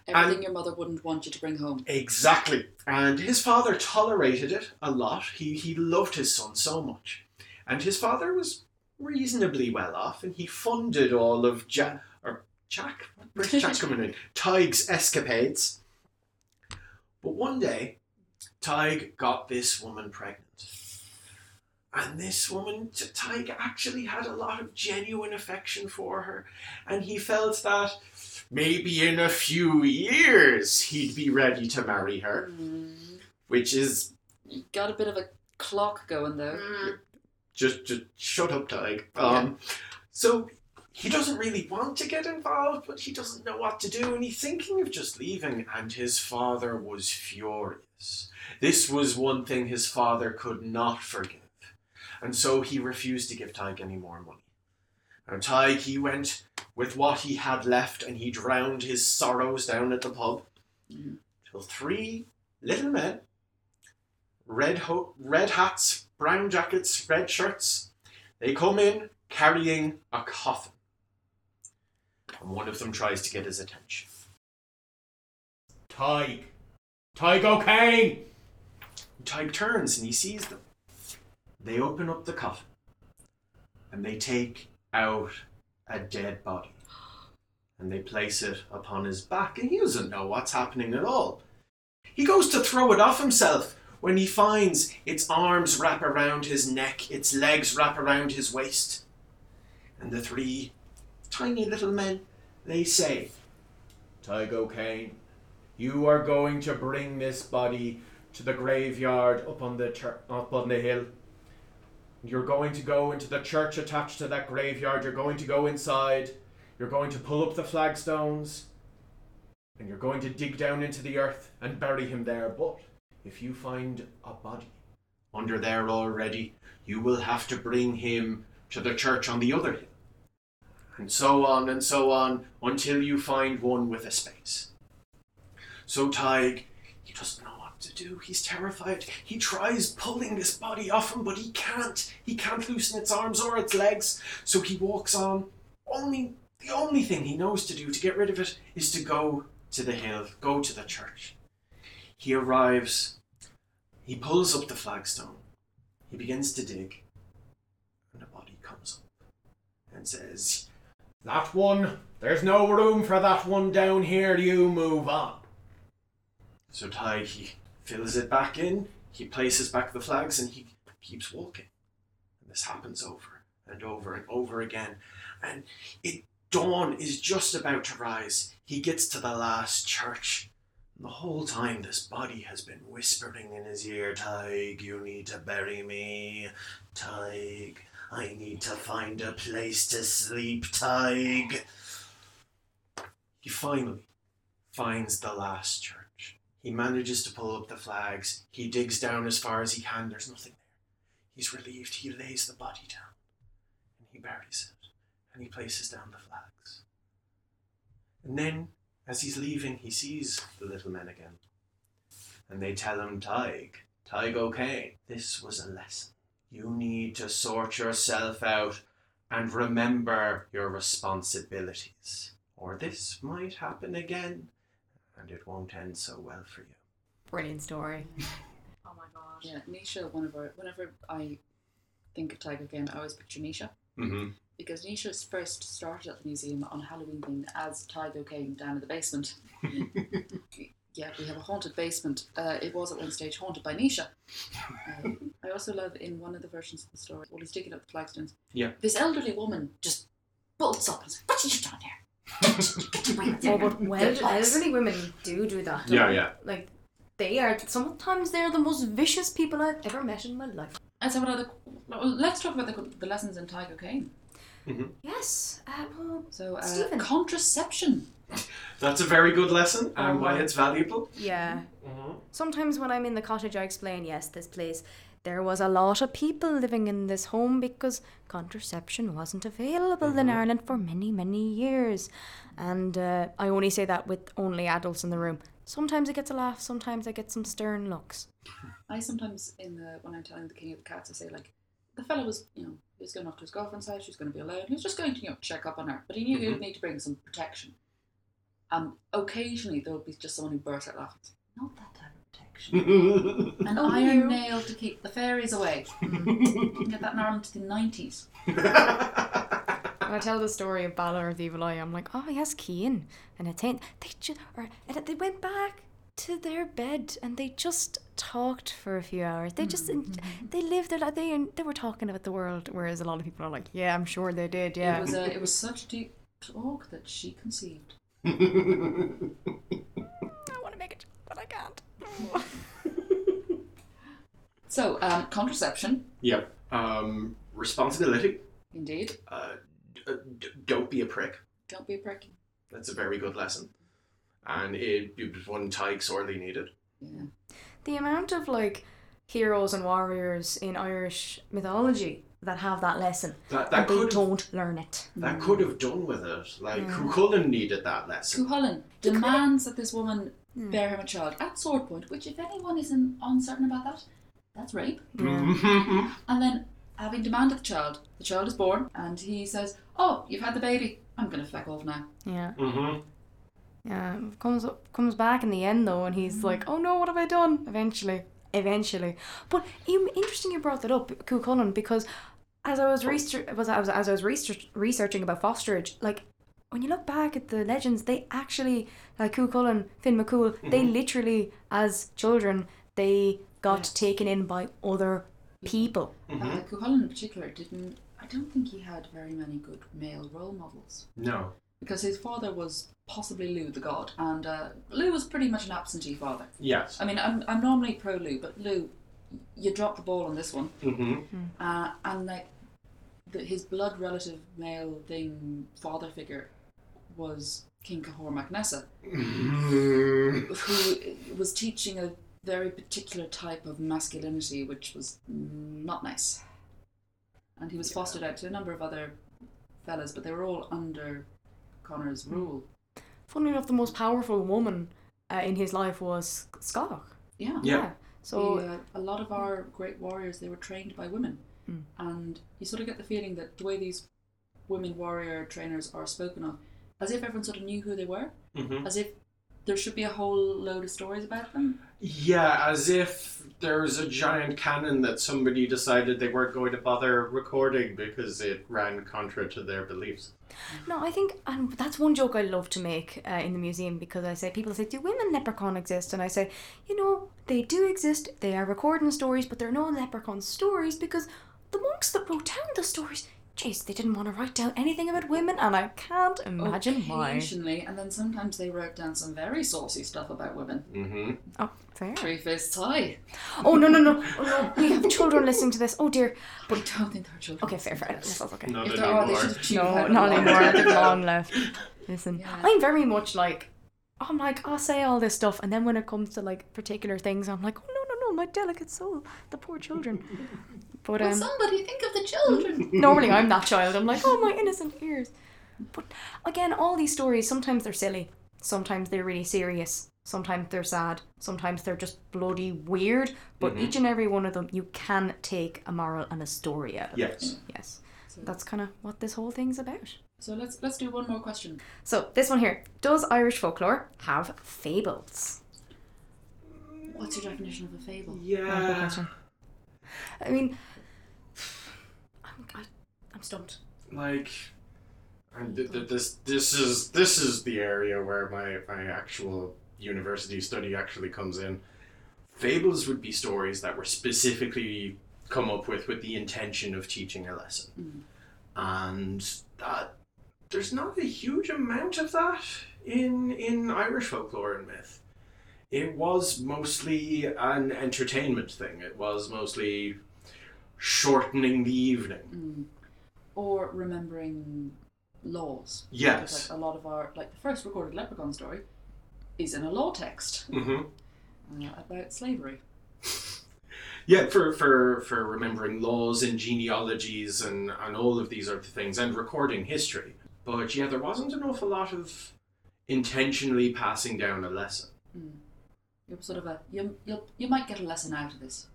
Everything And- your mother wouldn't want you to bring home. Exactly. And his father tolerated it a lot. He, he loved his son so much. And his father was reasonably well off, and he funded all of Jack, or Jack, where's Jack coming in? Teig's escapades. But one day, Teig got this woman pregnant. And this woman, Teig, actually had a lot of genuine affection for her. And he felt that maybe in a few years he'd be ready to marry her, Mm, which is you got a bit of a clock going though. Just just shut up, Teig. Um, so he doesn't really want to get involved, but he doesn't know what to do, and he's thinking of just leaving. And his father was furious. This was one thing his father could not forgive, and so he refused to give Teig any more money. And Teig, he went with what he had left, and he drowned his sorrows down at the pub. Mhm. Till three little men red ho- red hats, brown jackets, red shirts. They come in carrying a coffin. And one of them tries to get his attention. Teig, Teig O'Kane. Teig turns and he sees them. They open up the coffin and they take out a dead body and they place it upon his back and he doesn't know what's happening at all. He goes to throw it off himself when he finds its arms wrap around his neck, its legs wrap around his waist. And the three tiny little men, they say, Teig O'Kane, you are going to bring this body to the graveyard up on the chur- up on the hill. You're going to go into the church attached to that graveyard. You're going to go inside. You're going to pull up the flagstones. And you're going to dig down into the earth and bury him there. But if you find a body under there already, you will have to bring him to the church on the other hill. And so on and so on until you find one with a space. So Teig, he doesn't know what to do. He's terrified. He tries pulling this body off him, but he can't. He can't loosen its arms or its legs. So he walks on. Only the only thing he knows to do to get rid of it is to go to the hill, go to the church. He arrives. He pulls up the flagstone. He begins to dig, and a body comes up and says, That one, there's no room for that one down here. You move on. So Ty, he fills it back in, he places back the flags, and he keeps walking. And this happens over and over and over again. And it dawn is just about to rise. He gets to the last church. The whole time, this body has been whispering in his ear, Teig, you need to bury me. Teig, I need to find a place to sleep, Teig. He finally finds the last church. He manages to pull up the flags. He digs down as far as he can. There's nothing there. He's relieved. He lays the body down and he buries it and he places down the flags. And then, as he's leaving, he sees the little men again. And they tell him, Teig, Teig, okay, this was a lesson. You need to sort yourself out and remember your responsibilities, or this might happen again, and it won't end so well for you. Brilliant story. Oh my god. Yeah, Nisha, one of our, whenever I think of Teig O'Kane, I always picture Nisha. Mm-hmm. Because Nisha's first started at the museum on Halloween thing as Teig O'Kane down in the basement. yeah, we have a haunted basement. Uh, it was at one stage haunted by Nisha. Uh, I also love in one of the versions of the story, while he's digging up the flagstones, Yeah. this elderly woman just bolts up and says, What are you doing here? Oh, but well, elderly women do do that. Yeah, yeah. Like, they are, sometimes they're the most vicious people I've ever met in my life. And so, what are let's talk about the, the lessons in Tiger Cane. Yes, uh, well, So, uh, Stephen. contraception. That's a very good lesson and Oh, why it's valuable. yeah. Sometimes when I'm in the cottage, I explain, yes, this place, there was a lot of people living in this home because contraception wasn't available in Ireland for many, many years. And uh, I only say that with only adults in the room. Sometimes I get a laugh, sometimes I get some stern looks. I sometimes in the when I'm telling the king of the cats, I say like the fellow was you know he was going off to his girlfriend's house. She was going to be alone. He was just going to you know check up on her, but he knew he would mm-hmm. need to bring some protection. And occasionally there would be just someone who burst out laughing. Not that type of protection. An Oh, iron you. nail to keep the fairies away. you can get that in Ireland to the nineties. When I tell the story of Balor of the Evil Eye, I'm like, oh yes, Cian. And it's ain't they just or and they went back to their bed and they just talked for a few hours. They just they lived their life. They they were talking about the world, whereas a lot of people are like, yeah, I'm sure they did. Yeah. It was a, it was such deep talk that she conceived. I want to make it, but I can't. So um, contraception, yep. Um, responsibility. indeed. Uh, d- d- don't be a prick. Don't be a prick. That's a very good lesson. And it, it was one Teig sorely needed. Yeah. The amount of like heroes and warriors in Irish mythology that have that lesson, That, that and they could don't learn it. that could have done with it. Like Cuchulainn needed that lesson. Cuchulainn demands that this woman bear him a child at sword point, which, if anyone is in- uncertain about that, that's rape. Mm-hmm. And then, having demanded the child, the child is born, and he says, "Oh, you've had the baby. I'm going to feck off now." Yeah. mm-hmm. Yeah, comes up, comes back in the end though, and he's like, "Oh no, what have I done?" Eventually, eventually. But you interesting you brought that up, Cuchulainn, because as I was research was I was as I was research, researching about fosterage, like when you look back at the legends, they actually like Cuchulainn, Finn McCool, they literally as children they got Yes. taken in by other people. Mm-hmm. Uh, Cuchulainn in particular didn't. I don't think he had very many good male role models No. Because his father was possibly Lugh the god, and uh, Lugh was pretty much an absentee father. Yes. I mean, I'm, I'm normally pro Lugh, but Lugh, you dropped the ball on this one, Mm-hmm. uh, and like the, his blood relative male thing father figure was King Conchobar MacNessa, who was teaching a very particular type of masculinity, which was not nice. And he was fostered out to a number of other fellas, but they were all under Connor's rule. Funnily enough, the most powerful woman uh, in his life was Scott. Yeah. Yeah. So The, uh, a lot of our great warriors, they were trained by women. Mm. And you sort of get the feeling that the way these women warrior trainers are spoken of, as if everyone sort of knew who they were, Mm-hmm. as if there should be a whole load of stories about them. Yeah, as if there's a giant canon that somebody decided they weren't going to bother recording because it ran contra to their beliefs. No, I think, and that's one joke I love to make uh, in the museum because I say, people say, do women leprechaun exist? And I say, you know, they do exist. They are recording stories, but they're no leprechaun stories because the monks that wrote down the stories, jeez, they didn't want to write down anything about women, and I can't imagine why. Occasionally, and then sometimes they wrote down some very saucy stuff about women. Mm-hmm. Oh, fair. Three fists high. Oh, no, no, no. Oh, no. We have children listening to this. Oh, dear. But I don't think they're children. Okay, fair, fair. That's okay. Not If there are, they anymore. should have No, not anymore. They've long left. Listen, Yeah. I'm very much like, I'm like, I'll say all this stuff, and then when it comes to like particular things, I'm like, oh no, no, no, my delicate soul, the poor children. But Will um, somebody think of the children? normally I'm that child. I'm like, oh my innocent ears. But again, all these stories sometimes they're silly, sometimes they're really serious, sometimes they're sad, sometimes they're just bloody weird. But Mhm. each and every one of them, you can take a moral and a story out of it. Yes. Yes, So, that's kind of what this whole thing's about. so let's let's do one more question. So this one here: Does Irish folklore have fables? What's your definition of a fable? Yeah. I mean, I'm, I, I'm stumped. like and th- th- this this is this is the area where my my actual university study actually comes in fables would be stories that were specifically come up with with the intention of teaching a lesson Mm. and that there's not a huge amount of that in in irish folklore and myth it was mostly an entertainment thing it was mostly shortening the evening Mm. Or remembering laws. Yes. Because, like a lot of our like the first recorded leprechaun story is in a law text mm-hmm. uh, about slavery. Yeah, for, for, for remembering laws and genealogies and, and all of these other things and recording history. But yeah, there wasn't an awful lot of intentionally passing down a lesson. Mm. You're sort of a you you you might get a lesson out of this,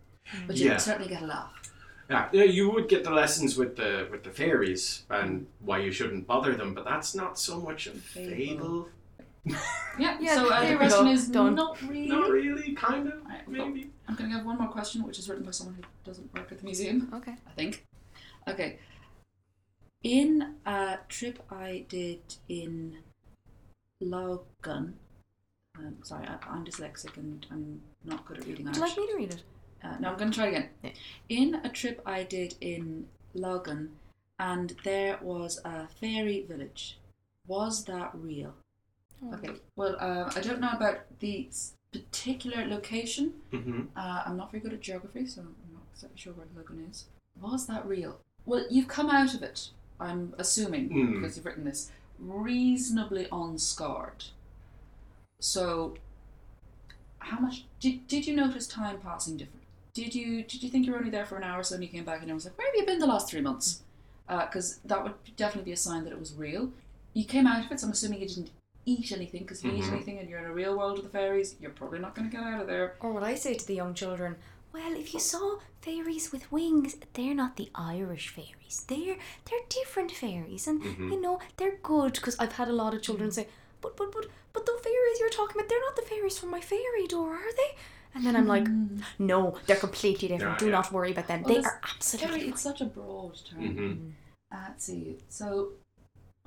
but you Yeah. certainly get a laugh. Yeah, yeah, you would get the lessons with the with the fairies and why you shouldn't bother them, but that's not so much a Fable. fable. Yeah. Yeah, so uh, there the we question go. is Done. not really. Not really, kind of, Alright, well, maybe. I'm going to have one more question, which is written by someone who doesn't work at the museum. Okay. I think. Okay. In a trip I did in Logan, um, sorry, I, I'm dyslexic and I'm not good at reading Would Irish. you like me to read it? Uh, no, I'm going to try again. Yeah. In a trip I did in Logan, and there was a fairy village. Was that real? Okay. Well, uh, I don't know about the particular location. Mm-hmm. Uh, I'm not very good at geography, so I'm not exactly sure where Logan is. Was that real? Well, you've come out of it. I'm assuming Hmm. because you've written this reasonably unscarred. So, how much did did you notice time passing different? Did you did you think you were only there for an hour, or so then you came back and I was like, "Where have you been the last three months?" Because that would definitely be a sign that it was real. You came out of it, so I'm assuming you didn't eat anything. Because if you eat Mhm. anything and you're in a real world of the fairies, you're probably not going to get out of there. Or what I say to the young children, well, if you saw fairies with wings, they're not the Irish fairies. They're they're different fairies, and Mhm. you know they're good. Because I've had a lot of children say, but but but but the fairies you're talking about, they're not the fairies from my fairy door, are they? And then I'm like, no, they're completely different. Yeah, Do yeah. not worry about them. Well, they are absolutely Fairy, it's such a broad term. Mm-hmm. Uh, let's see. So,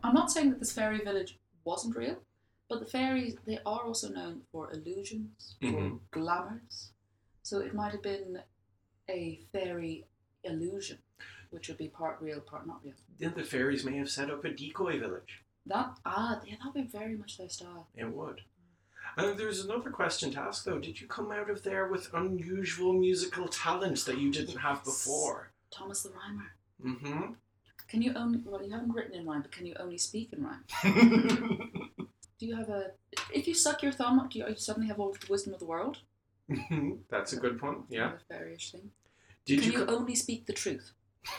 I'm not saying that this fairy village wasn't real, but the fairies they are also known for illusions, for Mhm. glamours. So it might have been a fairy illusion, which would be part real, part not real. Then the fairies may have set up a decoy village. That ah, yeah, that would be very much their style. It would. And there's another question to ask though. Did you come out of there with unusual musical talents that you didn't have before? Thomas the Rhymer. Mm-hmm. Can you only well you haven't written in rhyme, but can you only speak in rhyme? Do you have a if you suck your thumb, do you, you suddenly have all of the wisdom of the world? That's a good point. Yeah. Fairyish thing. Did can you, you only speak the truth?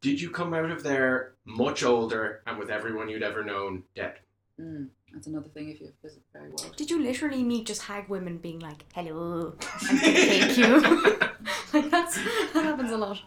did you come out of there much older and with everyone you'd ever known dead? Mm, that's another thing if you visit the fairy world. Did you literally meet just hag women being like, hello, I'm gonna take you? like that's, that happens a lot.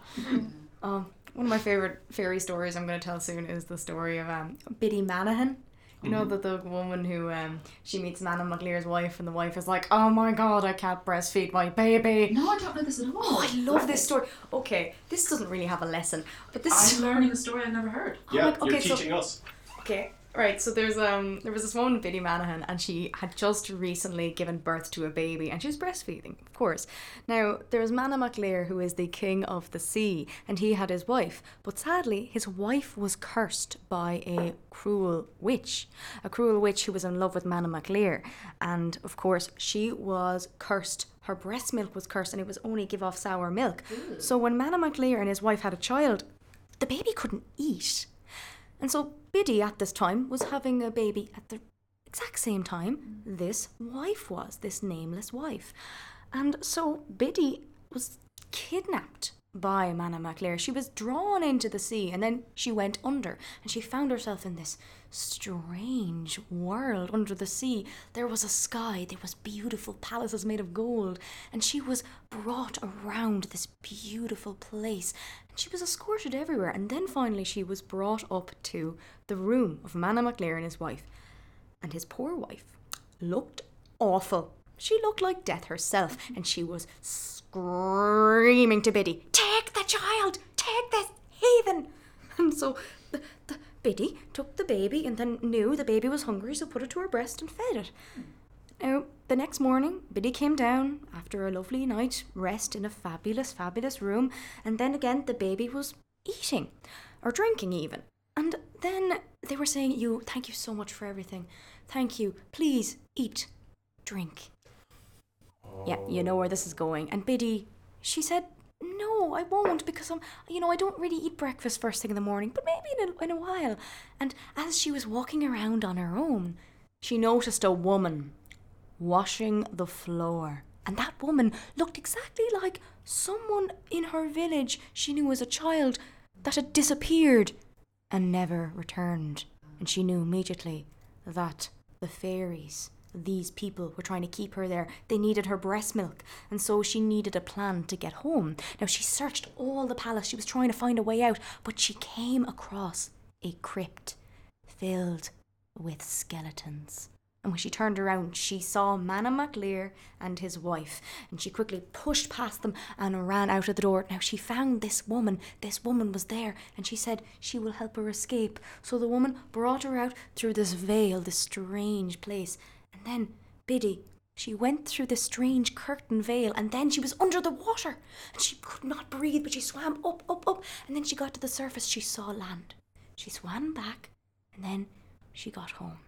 Um, one of my favorite fairy stories I'm going to tell soon is the story of um, Biddy Manahan. You know, Mhm. that the woman who um, she meets Manannán mac Lir's wife, and the wife is like, "Oh my god, I can't breastfeed my baby." No, I don't know this at all. Oh, I love this story. Okay, this doesn't really have a lesson, but this I'm learning a story I've never heard. Oh yeah, my- you're okay, so- teaching us. Okay, right. So there's um there was this woman, Biddy Manahan, and she had just recently given birth to a baby, and she was breastfeeding, of course. Now there's Manannán mac Lir, who is the king of the sea, and he had his wife, but sadly his wife was cursed by a cruel witch, a cruel witch who was in love with Manannán mac Lir, and of course she was cursed. Her breast milk was cursed, and it was only give off sour milk. So when Manannán mac Lir and his wife had a child, the baby couldn't eat. And so Biddy at this time was having a baby at the exact same time this wife was, this nameless wife. And so Biddy was kidnapped by Manannán mac Lir. She was drawn into the sea and then she went under and she found herself in this strange world under the sea. There was a sky, there was beautiful palaces made of gold, and she was brought around this beautiful place. And she was escorted everywhere, and then finally she was brought up to the room of Manannán mac Lir and his wife. And his poor wife looked awful. She looked like death herself, and she was screaming to Biddy, Take the child! Take this heathen! And so the, the Biddy took the baby and then knew the baby was hungry, so put it to her breast and fed it. Now, the next morning, Biddy came down after a lovely night rest in a fabulous, fabulous room, and then again the baby was eating, or drinking even. And then they were saying, You, thank you so much for everything. Thank you. Please eat, drink. Yeah, you know where this is going. And Biddy, she said, No, I won't because I'm, you know, I don't really eat breakfast first thing in the morning, but maybe in a, in a while. And as she was walking around on her own, she noticed a woman washing the floor. And that woman looked exactly like someone in her village she knew as a child that had disappeared and never returned. And she knew immediately that the fairies, these people, were trying to keep her there. They needed her breast milk, and so she needed a plan to get home. Now, she searched all the palace, she was trying to find a way out, but she came across a crypt filled with skeletons. And when she turned around, she saw Manannán mac Lir and his wife, and she quickly pushed past them and ran out of the door. Now she found this woman. This woman was there, and she said she will help her escape. So the woman brought her out through this veil, this strange place. And then Biddy, she went through the strange curtain veil, and then she was under the water, and she could not breathe, but she swam up, up, up, and then she got to the surface. She saw land. She swam back, and then she got home.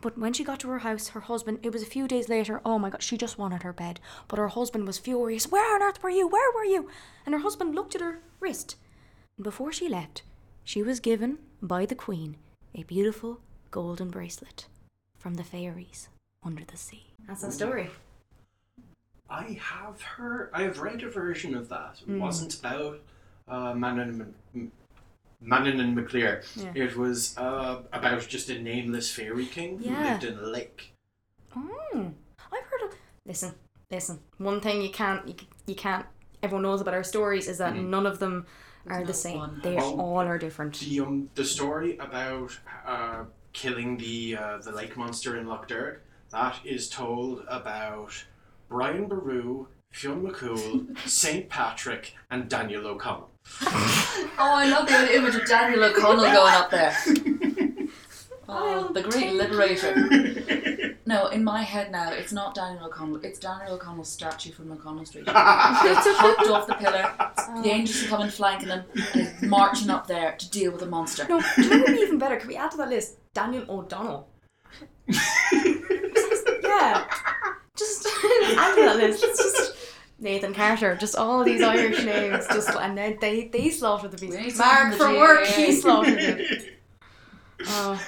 But when she got to her house, her husband, it was a few days later, oh my god, she just wanted her bed. But her husband was furious. Where on earth were you? Where were you? And her husband looked at her wrist. And before she left, she was given by the Queen a beautiful golden bracelet from the fairies under the sea. That's the story. I have heard, I have read a version of that. It Mm. wasn't about uh, Manon, M- Manon and McClear. Yeah. It was uh, about just a nameless fairy king who Yeah. lived in a lake. Oh, I've heard of. Listen, listen. One thing you can't, you, c- you can't. Everyone knows about our stories is that Mhm. none of them There's are no the same. one. They Oh. all are different. The um, the story about uh, killing the uh, the lake monster in Loch Derg that is told about Brian Boru, Fionn McCool, St. Patrick, and Daniel O'Connell. Oh, I love the image of Daniel O'Connell going up there. Oh, the great liberator. No, in my head now, it's not Daniel O'Connell. It's Daniel O'Connell's statue from O'Connell Street. It's hopped off the pillar. Oh. The angels are coming flanking him, and he's marching up there to deal with a monster. No, do you know what would be even better? Can we add to that list Daniel O'Donnell? yeah. Just add to that list. It's just Nathan Carter. Just all these Irish names. Just and then they they slaughtered the We beast. someone Mark from from the work, he slaughtered it. Oh,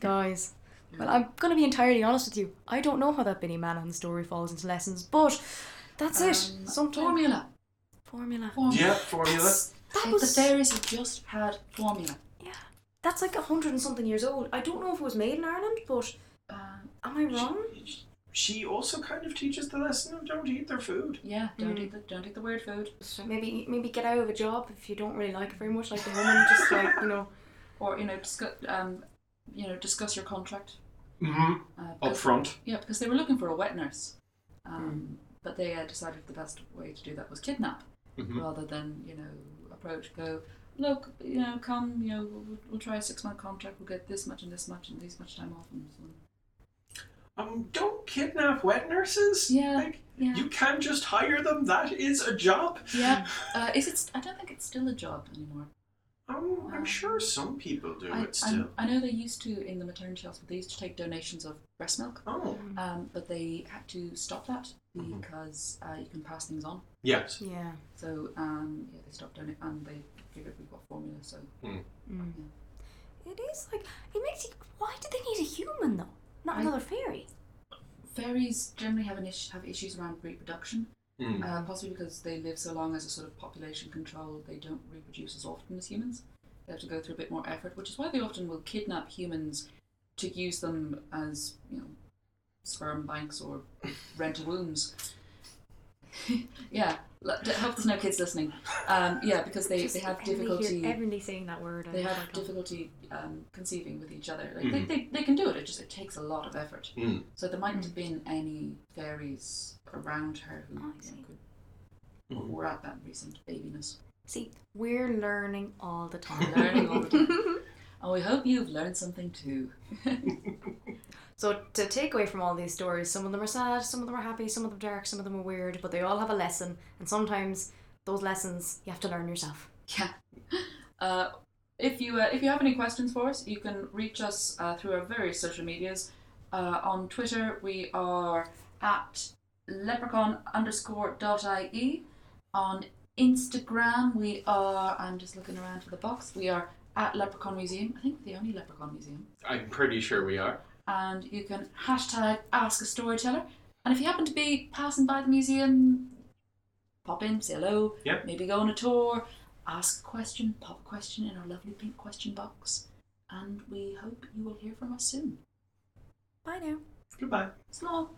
guys. Well, I'm gonna be entirely honest with you. I don't know how that Benny Manahan story falls into lessons, but that's it. Um, Sometimes Formula. formula. Formula. yeah, formula. That Like was the fairies have just had formula. Yeah, that's like a hundred and something years old. I don't know if it was made in Ireland, but Uh, am I wrong? She, she also kind of teaches the lesson of don't eat their food. yeah, don't Mm. eat the don't eat the weird food. So maybe maybe get out of a job if you don't really like it very much, like the woman. Just like you know, Or you know, discuss um, you know, discuss your contract. Mm-hmm. Uh, Up front. Yeah, because they were looking for a wet nurse, um, but they uh, decided the best way to do that was kidnap, Mhm. rather than you know approach go. Look, you know, come, you know, we'll, we'll try a six month contract. We'll get this much and this much and this much time off and so on. Um, don't kidnap wet nurses. Yeah, Like, yeah. you can just hire them. That is a job. Yeah, uh, is it? st- I don't think it's still a job anymore. Um, I'm Um, sure some people do I, it still. I, I know they used to in the maternity hospital. They used to take donations of breast milk, Oh, um, but they had to stop that Mhm. because uh, you can pass things on. yes. yeah. So um, yeah, they stopped doing it, and they figured we've got formula. So Mm. It is like it makes you. Why did they need a human though? Not I- another fairy. fairies generally have an issue, have issues around reproduction, Mm. uh, possibly because they live so long as a sort of population control. They don't reproduce as often as humans. They have to go through a bit more effort, which is why they often will kidnap humans to use them as you know sperm banks or rental wombs. yeah, l- I hope there's no kids listening. Um, yeah, because they, Just they have difficulty. Hear, Emily saying that word. They have difficulty um, conceiving with each other. Like Mhm. they, they, they can do it. It just it takes a lot of effort. Mm. So there mightn't have been any fairies around her who Oh, you know, see. could, Mhm. were at that recent babiness. See, we're learning all the time. Learning all the time. And we hope you've learned something too. So to take away from all these stories, some of them are sad, some of them are happy, some of them dark, some of them are weird, but they all have a lesson, and sometimes those lessons you have to learn yourself. Yeah. Uh, if you uh, if you have any questions for us, you can reach us uh, through our various social medias. Uh, on Twitter, we are at leprechaun underscore dot ie. On Instagram, we are. I'm just looking around for the box. We are at Leprechaun Museum. I think the only Leprechaun Museum. I'm pretty sure we are. And you can hashtag ask a storyteller. And if you happen to be passing by the museum, pop in, say hello, Yep. maybe go on a tour, ask a question, pop a question in our lovely pink question box. And we hope you will hear from us soon. Bye now. Goodbye. Small.